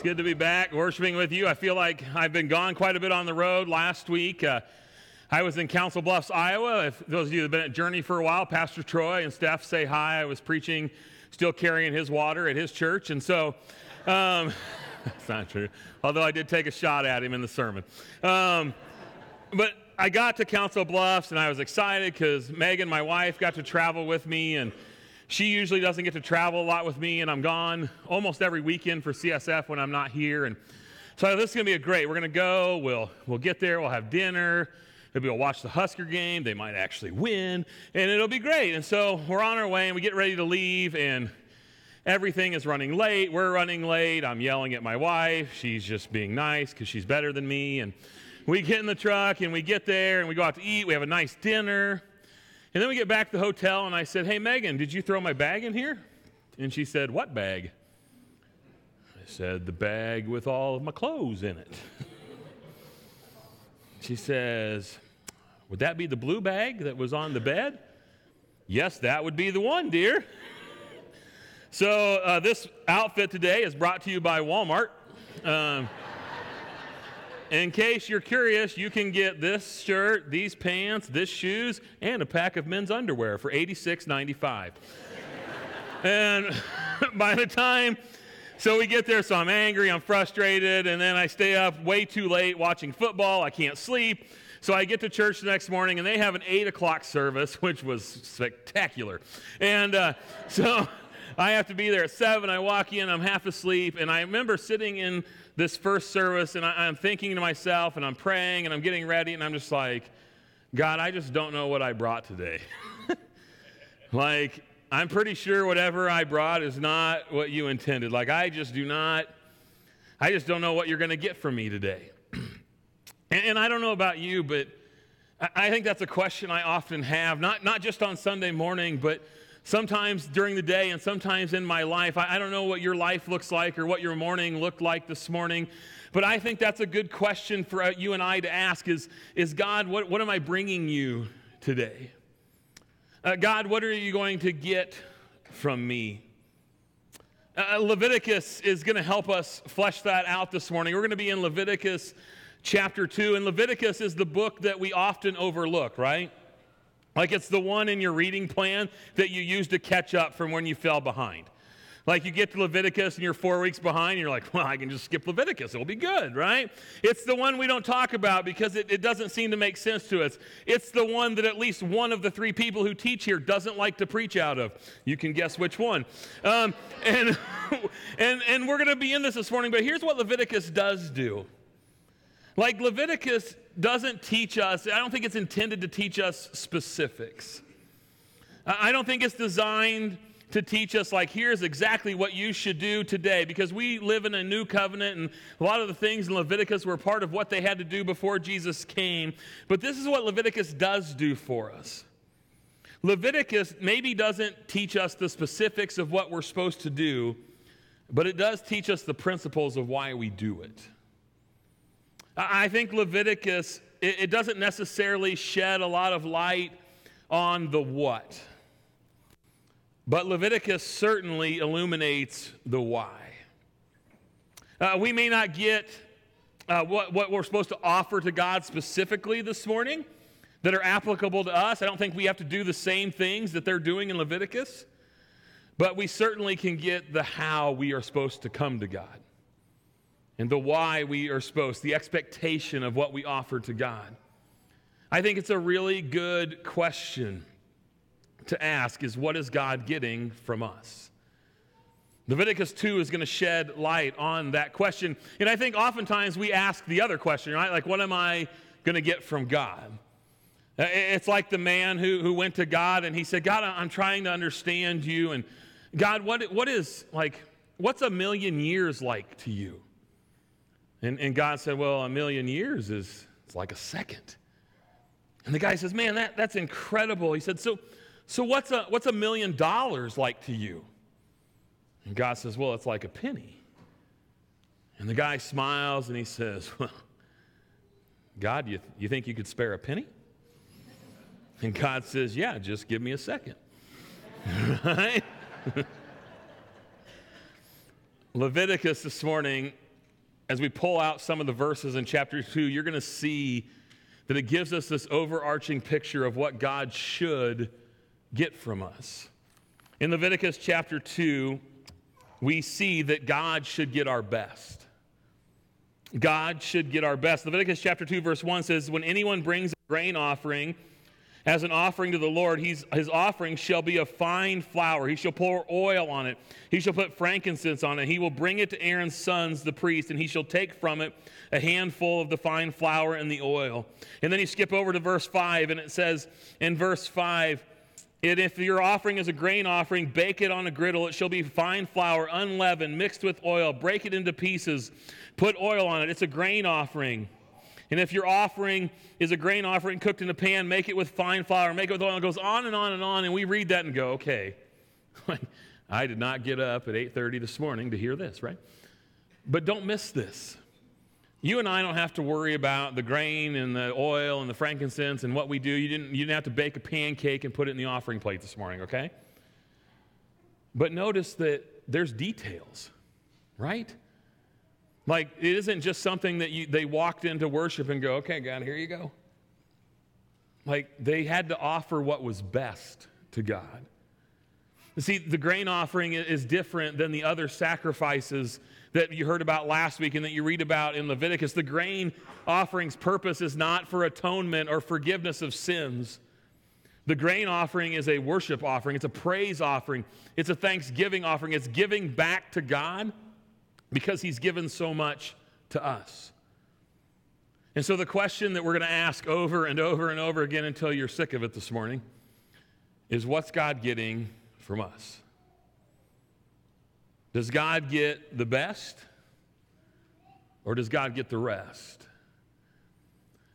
It's good to be back worshiping with you. I feel like I've been gone quite a bit on the road. Last week, uh, I was in Council Bluffs, Iowa. If those of you that have been at Journey for a while, Pastor Troy and Steph say hi. I was preaching, still carrying his water at his church. And so, um, that's not true, although I did take a shot at him in the sermon. Um, but I got to Council Bluffs and I was excited because Megan, my wife, got to travel with me. and she usually doesn't get to travel a lot with me, and I'm gone almost every weekend for CSF when I'm not here. And so this is going to be a great. We're going to go. We'll we'll get there. We'll have dinner. Maybe we'll watch the Husker game. They might actually win, and it'll be great. And so we're on our way, and we get ready to leave, and everything is running late. We're running late. I'm yelling at my wife. She's just being nice because she's better than me. And we get in the truck, and we get there, and we go out to eat. We have a nice dinner. And then we get back to the hotel, and I said, Hey, Megan, did you throw my bag in here? And she said, What bag? I said, The bag with all of my clothes in it. she says, Would that be the blue bag that was on the bed? Yes, that would be the one, dear. so, uh, this outfit today is brought to you by Walmart. Um, in case you're curious, you can get this shirt, these pants, this shoes, and a pack of men's underwear for $86.95. and by the time, so we get there, so I'm angry, I'm frustrated, and then I stay up way too late watching football. I can't sleep. So I get to church the next morning, and they have an 8 o'clock service, which was spectacular. And uh, so I have to be there at 7. I walk in, I'm half asleep, and I remember sitting in this first service and I, am thinking to myself and I'm praying and I'm getting ready and I'm just like, God, I just don't know what I brought today. like, I'm pretty sure whatever I brought is not what you intended. Like, I just do not, I just don't know what you're going to get from me today. and, and, I don't know about you, but I, I think that's a question I often have, not, not just on Sunday morning, but sometimes during the day and sometimes in my life. I, I, don't know what your life looks like or what your morning looked like this morning, but I think that's a good question for uh, you and I to ask is, is God, what, what am I bringing you today? Uh, God, what are you going to get from me? Uh, Leviticus is going to help us flesh that out this morning. We're going to be in Leviticus chapter 2, and Leviticus is the book that we often overlook, right? Like it's the one in your reading plan that you use to catch up from when you fell behind. Like you get to Leviticus and you're four weeks behind, and you're like, well, I can just skip Leviticus. It'll be good, right? It's the one we don't talk about because it, it, doesn't seem to make sense to us. It's the one that at least one of the three people who teach here doesn't like to preach out of. You can guess which one. Um, and, and, and we're going to be in this this morning, but here's what Leviticus does do. Like Leviticus doesn't teach us, I don't think it's intended to teach us specifics. I don't think it's designed to teach us, like, here's exactly what you should do today, because we live in a new covenant, and a lot of the things in Leviticus were part of what they had to do before Jesus came. But this is what Leviticus does do for us. Leviticus maybe doesn't teach us the specifics of what we're supposed to do, but it does teach us the principles of why we do it. I think Leviticus, it, doesn't necessarily shed a lot of light on the what, but Leviticus certainly illuminates the why. Uh, we may not get uh, what, what we're supposed to offer to God specifically this morning that are applicable to us. I don't think we have to do the same things that they're doing in Leviticus, but we certainly can get the how we are supposed to come to God and the why we are supposed, the expectation of what we offer to God. I think it's a really good question to ask is what is God getting from us? Leviticus 2 is going to shed light on that question. And I think oftentimes we ask the other question, right? Like, what am I going to get from God? It's like the man who, who went to God and he said, God, I'm trying to understand you. And God, what, what is like, what's a million years like to you? And, and God said, Well, a million years is it's like a second. And the guy says, Man, that, that's incredible. He said, So, so what's, a, what's a million dollars like to you? And God says, Well, it's like a penny. And the guy smiles and he says, Well, God, you, you think you could spare a penny? And God says, Yeah, just give me a second. right? Leviticus this morning as we pull out some of the verses in chapter 2, you're going to see that it gives us this overarching picture of what God should get from us. In Leviticus chapter 2, we see that God should get our best. God should get our best. Leviticus chapter 2, verse 1 says, When anyone brings a grain offering, as an offering to the Lord, his offering shall be a fine flour. He shall pour oil on it. He shall put frankincense on it. He will bring it to Aaron's sons, the priest, and he shall take from it a handful of the fine flour and the oil. And then you skip over to verse 5, and it says in verse 5, and if your offering is a grain offering, bake it on a griddle. It shall be fine flour, unleavened, mixed with oil. Break it into pieces. Put oil on it. It's a grain offering. And if your offering is a grain offering cooked in a pan, make it with fine flour, make it with oil. It goes on and on and on. And we read that and go, okay, I did not get up at 8:30 this morning to hear this, right? But don't miss this. You and I don't have to worry about the grain and the oil and the frankincense and what we do. You didn't, you didn't have to bake a pancake and put it in the offering plate this morning, okay? But notice that there's details, right? Like, it isn't just something that you, they walked into worship and go, okay, God, here you go. Like, they had to offer what was best to God. You see, the grain offering is different than the other sacrifices that you heard about last week and that you read about in Leviticus. The grain offering's purpose is not for atonement or forgiveness of sins. The grain offering is a worship offering, it's a praise offering, it's a thanksgiving offering, it's giving back to God because He's given so much to us. And so, the question that we're going to ask over and over and over again until you're sick of it this morning is what's God getting from us? Does God get the best or does God get the rest?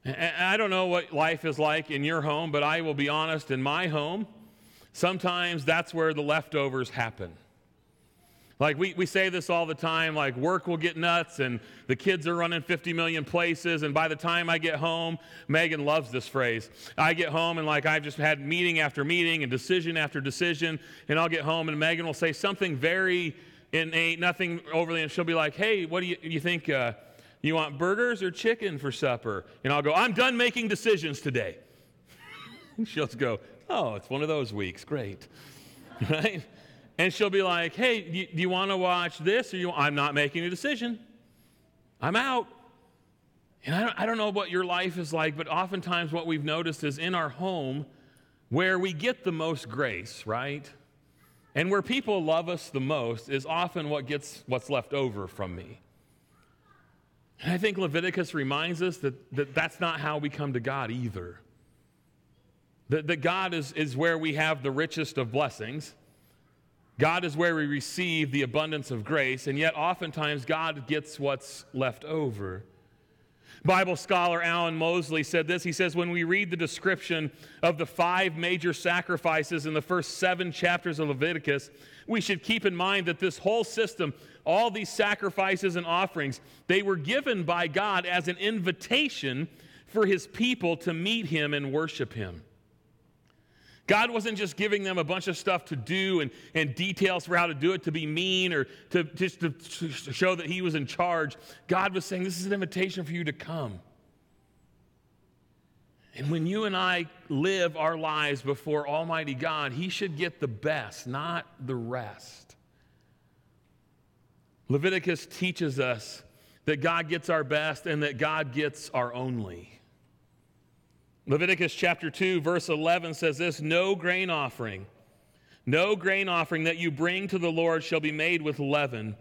And I don't know what life is like in your home, but I will be honest, in my home, sometimes that's where the leftovers happen. Like we, we say this all the time, like work will get nuts and the kids are running 50 million places. And by the time I get home, Megan loves this phrase. I get home and like I've just had meeting after meeting and decision after decision. And I'll get home and Megan will say something very innate, nothing overly, and she'll be like, hey, what do you, you think? Uh, you want burgers or chicken for supper? And I'll go, I'm done making decisions today. and she'll go, oh, it's one of those weeks. Great. Right? And she'll be like, hey, do you, you want to watch this? Or you, I'm not making a decision. I'm out. And I don't, I don't know what your life is like, but oftentimes what we've noticed is in our home where we get the most grace, right? And where people love us the most is often what gets what's left over from me. And I think Leviticus reminds us that, that that's not how we come to God either. That, that God is, is where we have the richest of blessings. God is where we receive the abundance of grace, and yet oftentimes God gets what's left over. Bible scholar Allen Moseley said this. He says, When we read the description of the five major sacrifices in the first seven chapters of Leviticus, we should keep in mind that this whole system, all these sacrifices and offerings, they were given by God as an invitation for his people to meet him and worship him. God wasn't just giving them a bunch of stuff to do and, and details for how to do it to be mean or to just to, to show that He was in charge. God was saying, This is an invitation for you to come. And when you and I live our lives before Almighty God, He should get the best, not the rest. Leviticus teaches us that God gets our best and that God gets our only. Leviticus chapter 2, verse 11 says this No grain offering, no grain offering that you bring to the Lord shall be made with leaven,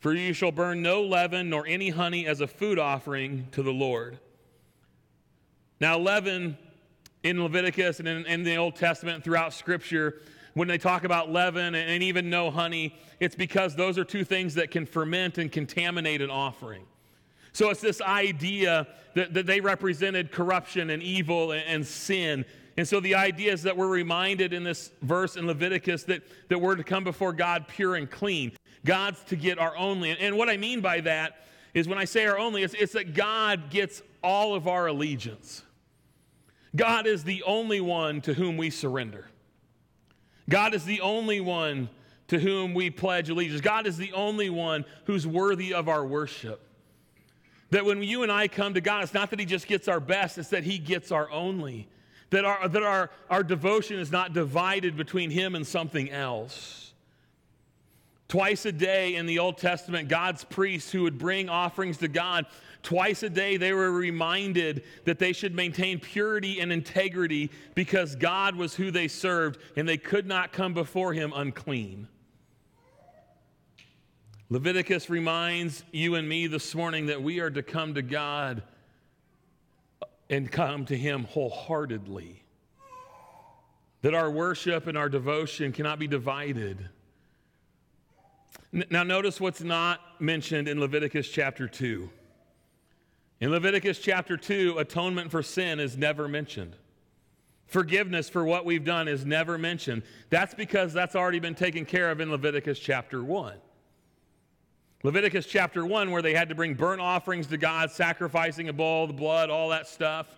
for you shall burn no leaven nor any honey as a food offering to the Lord. Now, leaven in Leviticus and in, in the Old Testament throughout Scripture, when they talk about leaven and, and even no honey, it's because those are two things that can ferment and contaminate an offering. So it's this idea that, that they represented corruption and evil and, and sin. And so the idea is that we're reminded in this verse in Leviticus that, that we're to come before God pure and clean. God's to get our only. And, and what I mean by that is when I say our only, it's, it's that God gets all of our allegiance. God is the only one to whom we surrender. God is the only one to whom we pledge allegiance. God is the only one who's worthy of our worship. That when you and I come to God, it's not that He just gets our best, it's that He gets our only. That our, that our, our devotion is not divided between Him and something else. Twice a day in the Old Testament, God's priests who would bring offerings to God, twice a day they were reminded that they should maintain purity and integrity because God was who they served and they could not come before Him unclean. Leviticus reminds you and me this morning that we are to come to God and come to Him wholeheartedly. That our worship and our devotion cannot be divided. Now, notice what's not mentioned in Leviticus chapter 2. In Leviticus chapter 2, atonement for sin is never mentioned. Forgiveness for what we've done is never mentioned. That's because that's already been taken care of in Leviticus chapter 1. Leviticus chapter 1, where they had to bring burnt offerings to God, sacrificing a bull, the blood, all that stuff.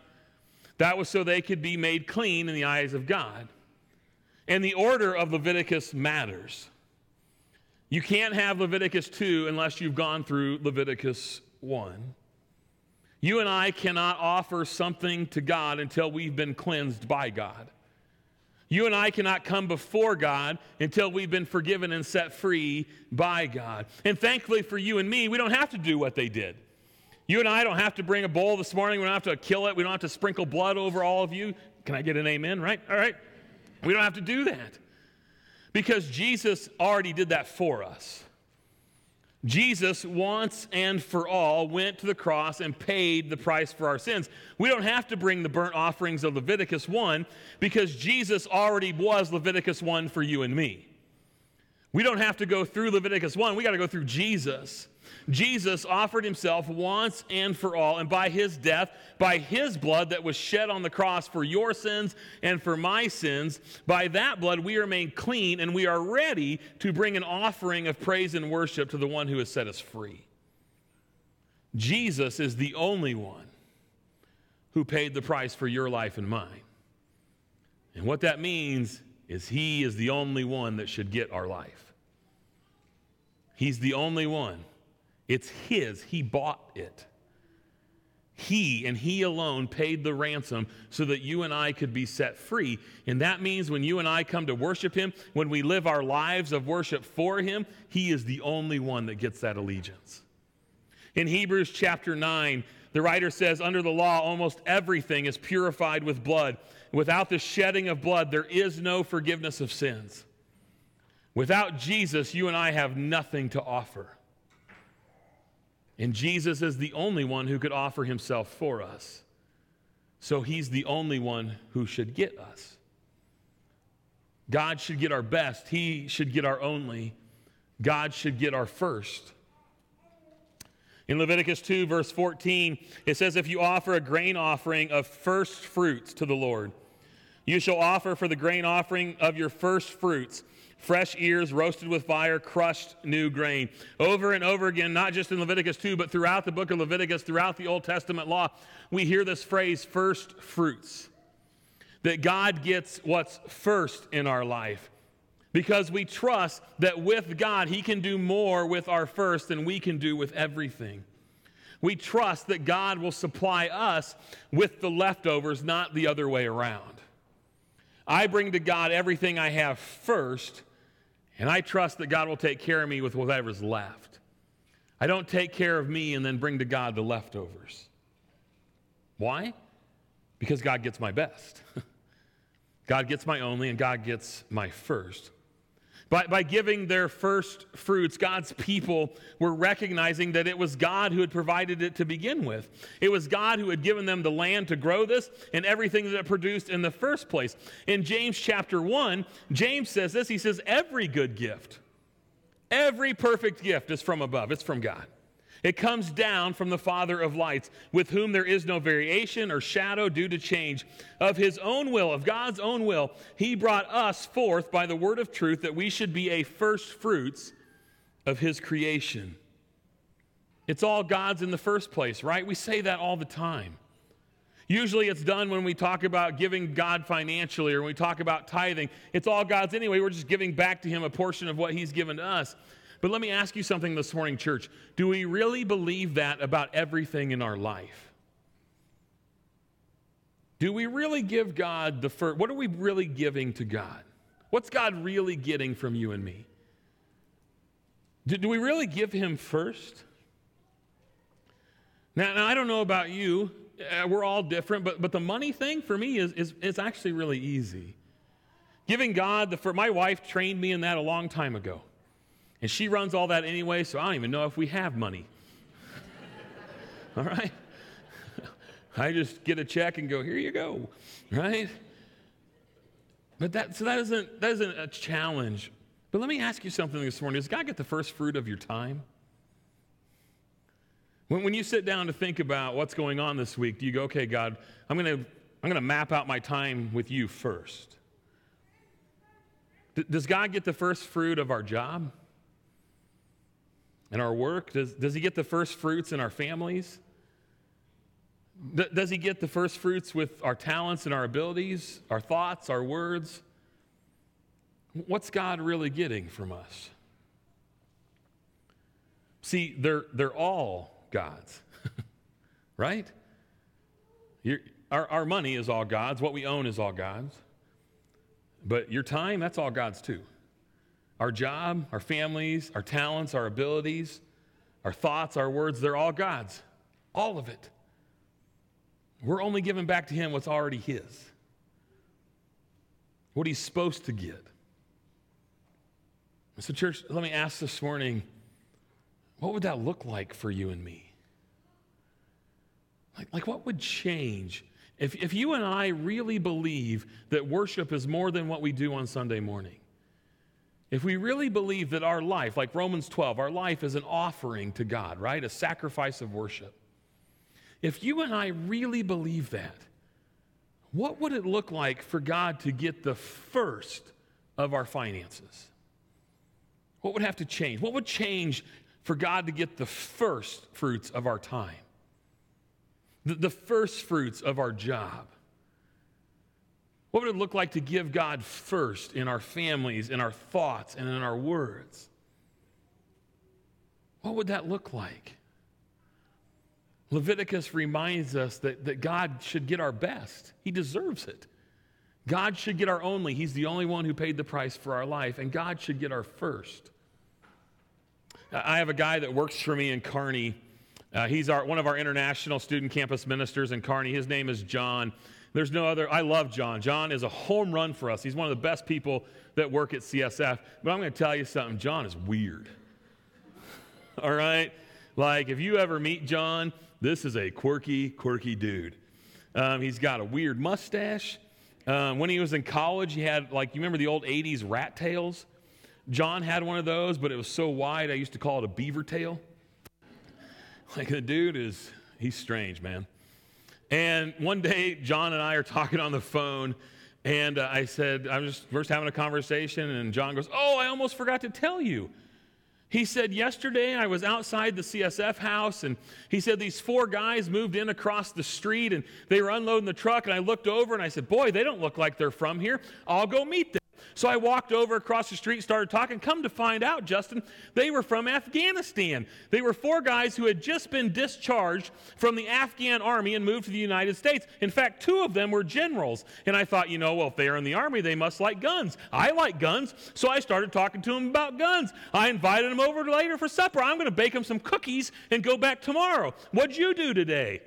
That was so they could be made clean in the eyes of God. And the order of Leviticus matters. You can't have Leviticus 2 unless you've gone through Leviticus 1. You and I cannot offer something to God until we've been cleansed by God. You and I cannot come before God until we've been forgiven and set free by God. And thankfully for you and me, we don't have to do what they did. You and I don't have to bring a bowl this morning. We don't have to kill it. We don't have to sprinkle blood over all of you. Can I get an amen, right? All right. We don't have to do that because Jesus already did that for us. Jesus, once and for all, went to the cross and paid the price for our sins. We don't have to bring the burnt offerings of Leviticus 1 because Jesus already was Leviticus 1 for you and me. We don't have to go through Leviticus 1, we got to go through Jesus. Jesus offered himself once and for all, and by his death, by his blood that was shed on the cross for your sins and for my sins, by that blood we are made clean and we are ready to bring an offering of praise and worship to the one who has set us free. Jesus is the only one who paid the price for your life and mine. And what that means is he is the only one that should get our life. He's the only one it's His, He bought it. He and He alone paid the ransom so that you and I could be set free. And that means when you and I come to worship Him, when we live our lives of worship for Him, He is the only one that gets that allegiance. In Hebrews chapter 9, the writer says, Under the law, almost everything is purified with blood. Without the shedding of blood, there is no forgiveness of sins. Without Jesus, you and I have nothing to offer. And Jesus is the only one who could offer himself for us. So he's the only one who should get us. God should get our best, he should get our only. God should get our first. In Leviticus 2, verse 14, it says, If you offer a grain offering of first fruits to the Lord, you shall offer for the grain offering of your first fruits fresh ears roasted with fire, crushed new grain. Over and over again, not just in Leviticus 2, but throughout the book of Leviticus, throughout the Old Testament law, we hear this phrase, first fruits. That God gets what's first in our life. Because we trust that with God, He can do more with our first than we can do with everything. We trust that God will supply us with the leftovers, not the other way around. I bring to God everything I have first and I trust that God will take care of me with whatever's left. I don't take care of me and then bring to God the leftovers. Why? Because God gets my best. God gets my only, and God gets my first. By, by giving their first fruits, God's people were recognizing that it was God who had provided it to begin with. It was God who had given them the land to grow this and everything that it produced in the first place. In James chapter 1, James says this He says, Every good gift, every perfect gift is from above, it's from God. It comes down from the Father of lights, with whom there is no variation or shadow due to change. Of his own will, of God's own will, he brought us forth by the word of truth that we should be a first fruits of his creation. It's all God's in the first place, right? We say that all the time. Usually it's done when we talk about giving God financially or when we talk about tithing. It's all God's anyway. We're just giving back to Him a portion of what He's given to us. But let me ask you something this morning, church. Do we really believe that about everything in our life? Do we really give God the first? What are we really giving to God? What's God really getting from you and me? Do, do we really give Him first? Now, now, I don't know about you. Uh, we're all different, but, but the money thing for me is, is, is actually really easy. Giving God the first, my wife trained me in that a long time ago. And she runs all that anyway, so I don't even know if we have money. all right? I just get a check and go, here you go, right? But that, so that isn't, that isn't a challenge. But let me ask you something this morning. Does God get the first fruit of your time? When, when you sit down to think about what's going on this week, do you go, okay, God, I'm going to I'm going to map out my time with you first? D- does God get the first fruit of our job and our work? Does, does He get the first fruits in our families? Does he get the first fruits with our talents and our abilities, our thoughts, our words? What's God really getting from us? See, they're, they're all God's, right? our, our money is all God's. What we own is all God's. But your time, that's all God's too. Our job, our families, our talents, our abilities, our thoughts, our words, they're all God's. All of it. We're only giving back to Him what's already His, what He's supposed to get. So, church, let me ask this morning what would that look like for you and me? Like, like what would change if, if you and I really believe that worship is more than what we do on Sunday morning? If we really believe that our life, like Romans 12, our life is an offering to God, right? A sacrifice of worship. If you and I really believe that, what would it look like for God to get the first of our finances? What would have to change? What would change for God to get the first fruits of our time? The, the first fruits of our job? What would it look like to give God first in our families, in our thoughts, and in our words? What would that look like? Leviticus reminds us that, that God should get our best. He deserves it. God should get our only. He's the only one who paid the price for our life, and God should get our first. I have a guy that works for me in Kearney. Uh, he's our, one of our international student campus ministers in Kearney. His name is John. There's no other, I love John. John is a home run for us. He's one of the best people that work at CSF. But I'm going to tell you something John is weird. All right? Like, if you ever meet John, this is a quirky, quirky dude. Um, he's got a weird mustache. Um, when he was in college, he had, like, you remember the old 80s rat tails? John had one of those, but it was so wide, I used to call it a beaver tail. Like, the dude is, he's strange, man. And one day, John and I are talking on the phone, and uh, I said, I'm just first having a conversation, and John goes, Oh, I almost forgot to tell you. He said, Yesterday I was outside the CSF house, and he said, These four guys moved in across the street and they were unloading the truck. And I looked over and I said, Boy, they don't look like they're from here. I'll go meet them. So I walked over across the street, started talking. Come to find out, Justin, they were from Afghanistan. They were four guys who had just been discharged from the Afghan army and moved to the United States. In fact, two of them were generals. And I thought, you know, well, if they're in the army, they must like guns. I like guns. So I started talking to them about guns. I invited them over later for supper. I'm going to bake them some cookies and go back tomorrow. What'd you do today?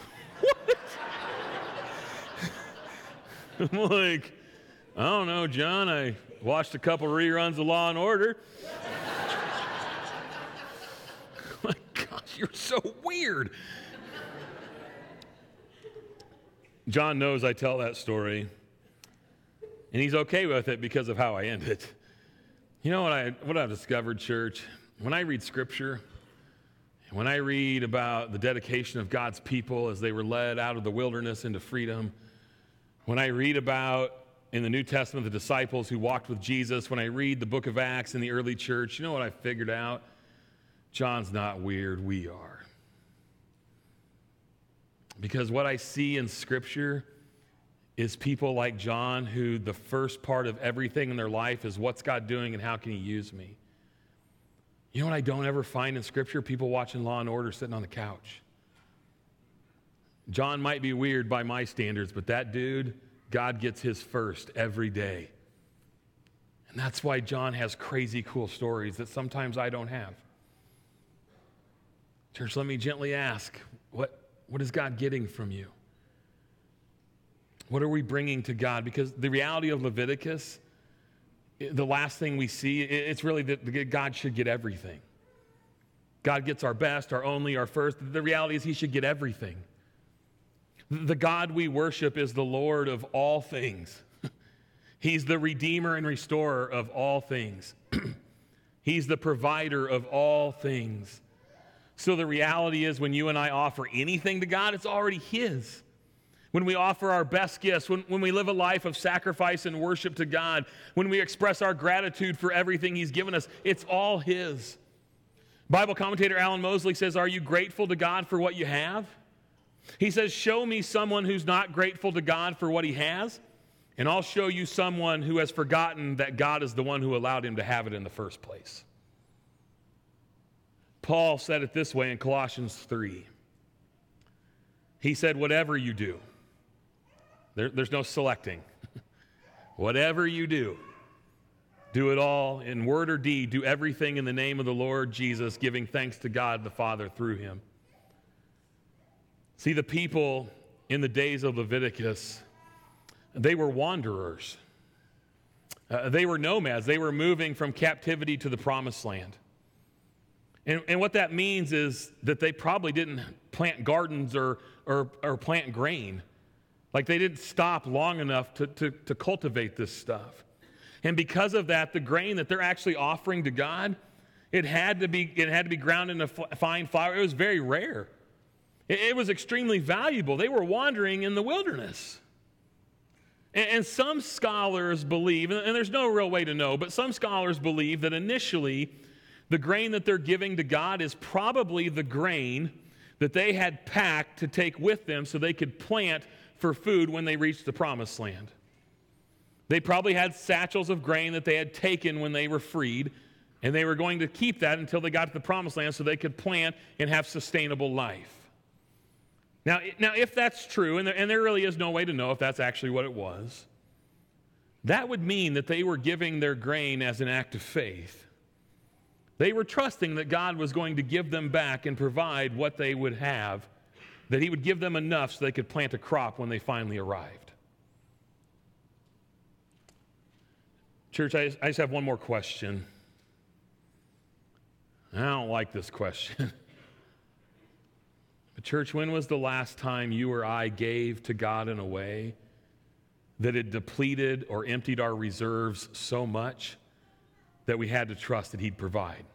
what? I'm like, I don't know, John. I watched a couple reruns of Law and Order. My gosh, you're so weird. John knows I tell that story, and he's okay with it because of how I end it. You know what, I, what I've discovered, church? When I read scripture, when I read about the dedication of God's people as they were led out of the wilderness into freedom, when I read about in the New Testament, the disciples who walked with Jesus, when I read the book of Acts in the early church, you know what I figured out? John's not weird, we are. Because what I see in Scripture is people like John who the first part of everything in their life is what's God doing and how can he use me? You know what I don't ever find in Scripture? People watching Law and Order sitting on the couch. John might be weird by my standards, but that dude, God gets his first every day. And that's why John has crazy cool stories that sometimes I don't have. Church, let me gently ask what, what is God getting from you? What are we bringing to God? Because the reality of Leviticus, the last thing we see, it's really that God should get everything. God gets our best, our only, our first. The reality is, He should get everything. The God we worship is the Lord of all things. He's the Redeemer and Restorer of all things. He's the provider of all things. So the reality is, when you and I offer anything to God, it's already His. When we offer our best gifts, when, when we live a life of sacrifice and worship to God, when we express our gratitude for everything He's given us, it's all His. Bible commentator Allen Moseley says, Are you grateful to God for what you have? He says, Show me someone who's not grateful to God for what he has, and I'll show you someone who has forgotten that God is the one who allowed him to have it in the first place. Paul said it this way in Colossians 3. He said, Whatever you do, there, there's no selecting. Whatever you do, do it all in word or deed. Do everything in the name of the Lord Jesus, giving thanks to God the Father through him. See, the people in the days of Leviticus, they were wanderers. Uh, they were nomads. They were moving from captivity to the promised land. And, and what that means is that they probably didn't plant gardens or, or, or plant grain. Like they didn't stop long enough to, to, to cultivate this stuff. And because of that, the grain that they're actually offering to God, it had to be, it had to be ground into fine flour. It was very rare. It was extremely valuable. They were wandering in the wilderness. And some scholars believe, and there's no real way to know, but some scholars believe that initially the grain that they're giving to God is probably the grain that they had packed to take with them so they could plant for food when they reached the promised land. They probably had satchels of grain that they had taken when they were freed, and they were going to keep that until they got to the promised land so they could plant and have sustainable life. Now, now if that's true, and there, and there really is no way to know if that's actually what it was, that would mean that they were giving their grain as an act of faith. They were trusting that God was going to give them back and provide what they would have, that He would give them enough so they could plant a crop when they finally arrived. Church, I, I just have one more question. I don't like this question. Church, when was the last time you or I gave to God in a way that had depleted or emptied our reserves so much that we had to trust that He'd provide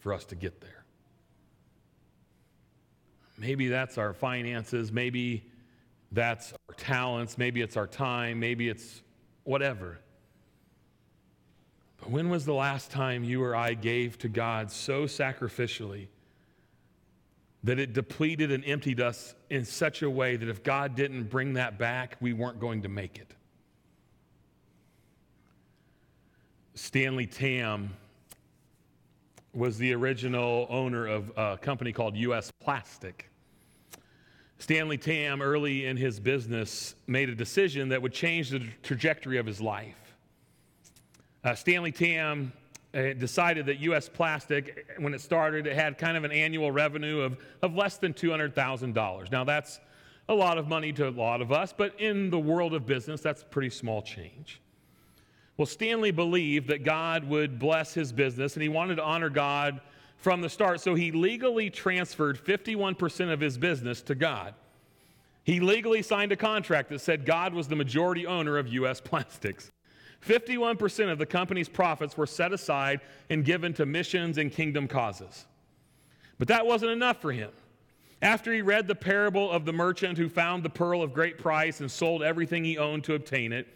for us to get there? Maybe that's our finances. Maybe that's our talents. Maybe it's our time. Maybe it's whatever. But when was the last time you or I gave to God so sacrificially that it depleted and emptied us in such a way that if God didn't bring that back, we weren't going to make it. Stanley Tam was the original owner of a company called US Plastic. Stanley Tam, early in his business, made a decision that would change the trajectory of his life. Uh, Stanley Tam Uh, decided that U.S. Plastic, when it started, it had kind of an annual revenue of, of less than $200,000. Now, that's a lot of money to a lot of us, but in the world of business, that's a pretty small change. Well, Stanley believed that God would bless his business, and he wanted to honor God from the start, so he legally transferred 51% of his business to God. He legally signed a contract that said God was the majority owner of U.S. Plastics. 51% of the company's profits were set aside and given to missions and kingdom causes. But that wasn't enough for him. After he read the parable of the merchant who found the pearl of great price and sold everything he owned to obtain it,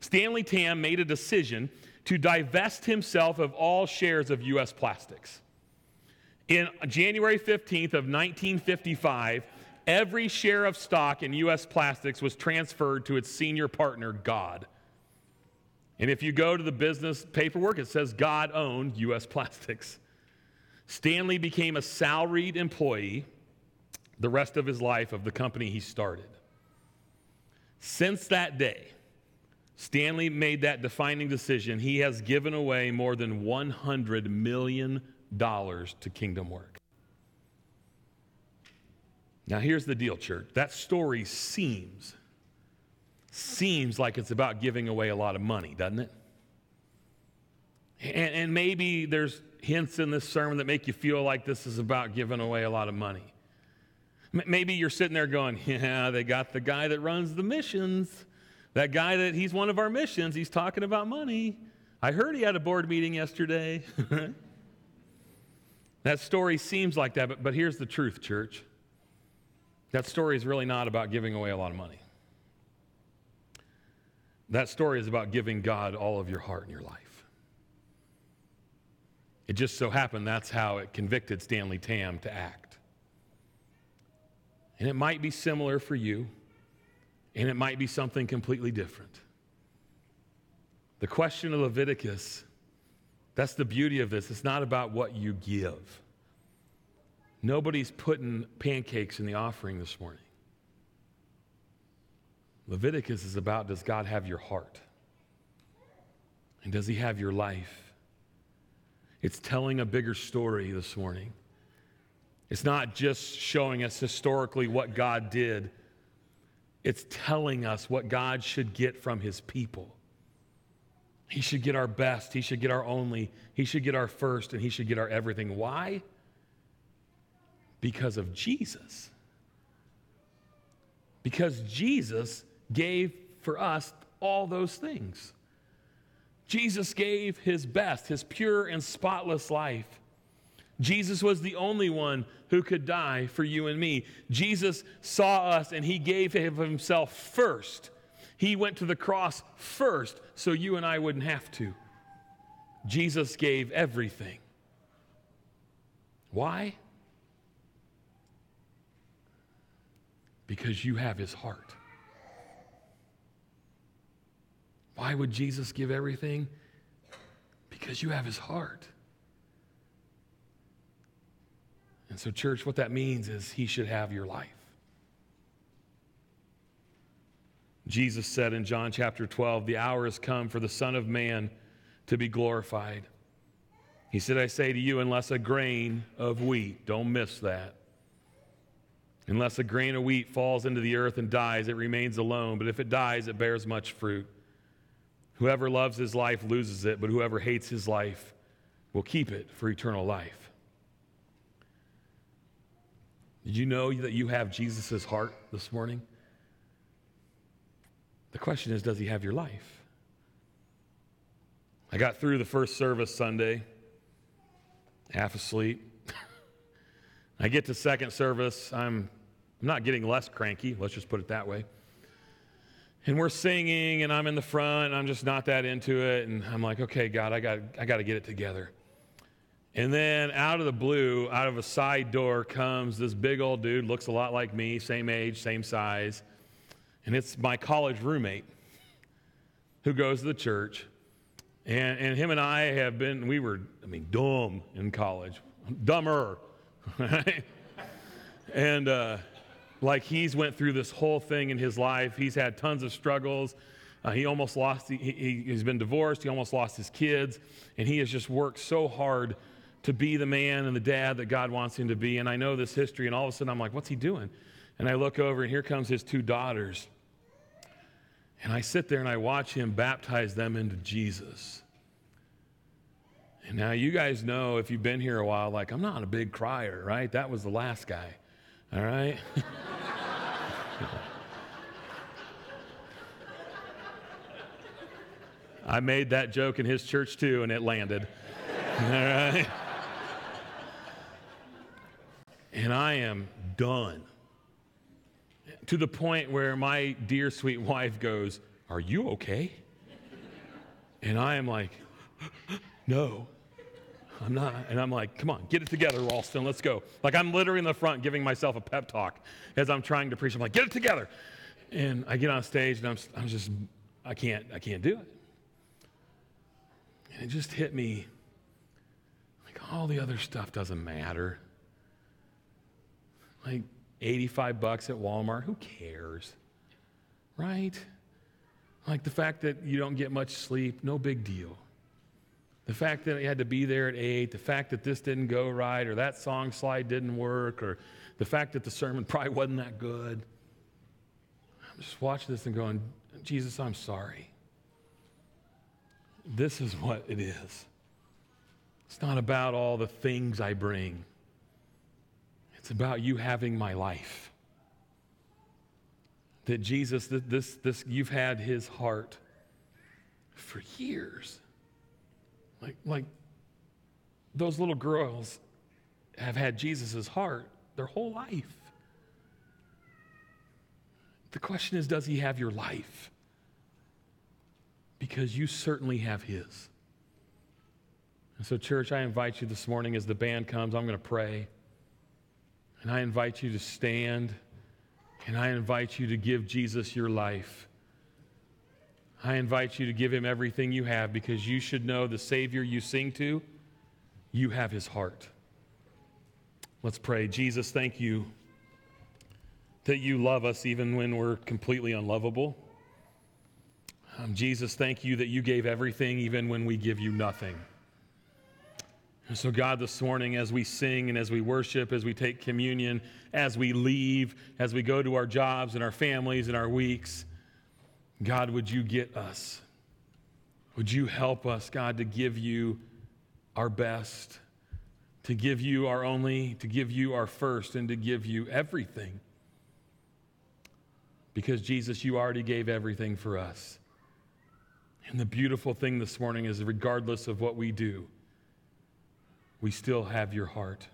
Stanley Tam made a decision to divest himself of all shares of U.S. Plastics. In January 15th of 1955, every share of stock in U.S. Plastics was transferred to its senior partner, God. And if you go to the business paperwork, it says God owned U.S. Plastics. Stanley became a salaried employee the rest of his life of the company he started. Since that day, Stanley made that defining decision. He has given away more than $100 million to kingdom work. Now, here's the deal, church. That story seems, seems like it's about giving away a lot of money, doesn't it? And, and maybe there's hints in this sermon that make you feel like this is about giving away a lot of money. Maybe you're sitting there going, Yeah, they got the guy that runs the missions. That guy that he's one of our missions, he's talking about money. I heard he had a board meeting yesterday. that story seems like that, but, but here's the truth, church. That story is really not about giving away a lot of money. That story is about giving God all of your heart and your life. It just so happened that's how it convicted Stanley Tam to act. And it might be similar for you, and it might be something completely different. The question of Leviticus, that's the beauty of this. It's not about what you give. Nobody's putting pancakes in the offering this morning. Leviticus is about does God have your heart? And does he have your life? It's telling a bigger story this morning. It's not just showing us historically what God did, it's telling us what God should get from his people. He should get our best, he should get our only, he should get our first, and he should get our everything. Why? Because of Jesus. Because Jesus gave for us all those things. Jesus gave his best, his pure and spotless life. Jesus was the only one who could die for you and me. Jesus saw us and he gave himself first. He went to the cross first so you and I wouldn't have to. Jesus gave everything. Why? Because you have his heart. Why would Jesus give everything? Because you have his heart. And so, church, what that means is he should have your life. Jesus said in John chapter 12, The hour has come for the Son of Man to be glorified. He said, I say to you, unless a grain of wheat, don't miss that, Unless a grain of wheat falls into the earth and dies, it remains alone, but if it dies, it bears much fruit. Whoever loves his life loses it, but whoever hates his life will keep it for eternal life. Did you know that you have Jesus' heart this morning? The question is, does he have your life? I got through the first service Sunday, half asleep. I get to second service. I'm, I'm not getting less cranky, let's just put it that way. And we're singing, and I'm in the front, and I'm just not that into it. And I'm like, okay, God, I got, I got to get it together. And then out of the blue, out of a side door, comes this big old dude, looks a lot like me, same age, same size. And it's my college roommate who goes to the church. And, and him and I have been, we were, I mean, dumb in college, dumber right? and uh, like he's went through this whole thing in his life. He's had tons of struggles. Uh, he almost lost, he, he, he's been divorced. He almost lost his kids. And he has just worked so hard to be the man and the dad that God wants him to be. And I know this history. And all of a sudden, I'm like, what's he doing? And I look over, and here comes his two daughters. And I sit there and I watch him baptize them into Jesus. And now you guys know if you've been here a while, like, I'm not a big crier, right? That was the last guy, all right? I made that joke in his church too, and it landed. All right? And I am done. To the point where my dear sweet wife goes, Are you okay? And I am like, No. I'm not. And I'm like, come on, get it together, Ralston, let's go. Like I'm literally in the front giving myself a pep talk as I'm trying to preach. I'm like, get it together. And I get on stage and I'm, I'm just, I can't, I can't do it. And it just hit me like, all the other stuff doesn't matter. Like 85 bucks at Walmart, who cares? Right? Like the fact that you don't get much sleep, no big deal. The fact that you had to be there at 8, the fact that this didn't go right, or that song slide didn't work, or the fact that the sermon probably wasn't that good. I'm just watching this and going, Jesus, I'm sorry. This is what it is. It's not about all the things I bring, it's about you having my life. That Jesus, this, this, you've had his heart for years. Like, like those little girls have had Jesus' heart their whole life. The question is, does he have your life? Because you certainly have his. And so, church, I invite you this morning as the band comes, I'm going to pray. And I invite you to stand. And I invite you to give Jesus your life. I invite you to give him everything you have because you should know the Savior you sing to, you have his heart. Let's pray. Jesus, thank you that you love us even when we're completely unlovable. Um, Jesus, thank you that you gave everything even when we give you nothing. And so, God, this morning, as we sing and as we worship, as we take communion, as we leave, as we go to our jobs and our families and our weeks, God, would you get us? Would you help us, God, to give you our best, to give you our only, to give you our first, and to give you everything? Because, Jesus, you already gave everything for us. And the beautiful thing this morning is, regardless of what we do, we still have your heart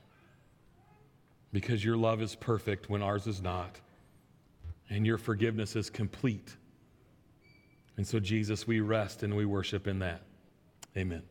because your love is perfect when ours is not, and your forgiveness is complete. And so, Jesus, we rest and we worship in that. Amen.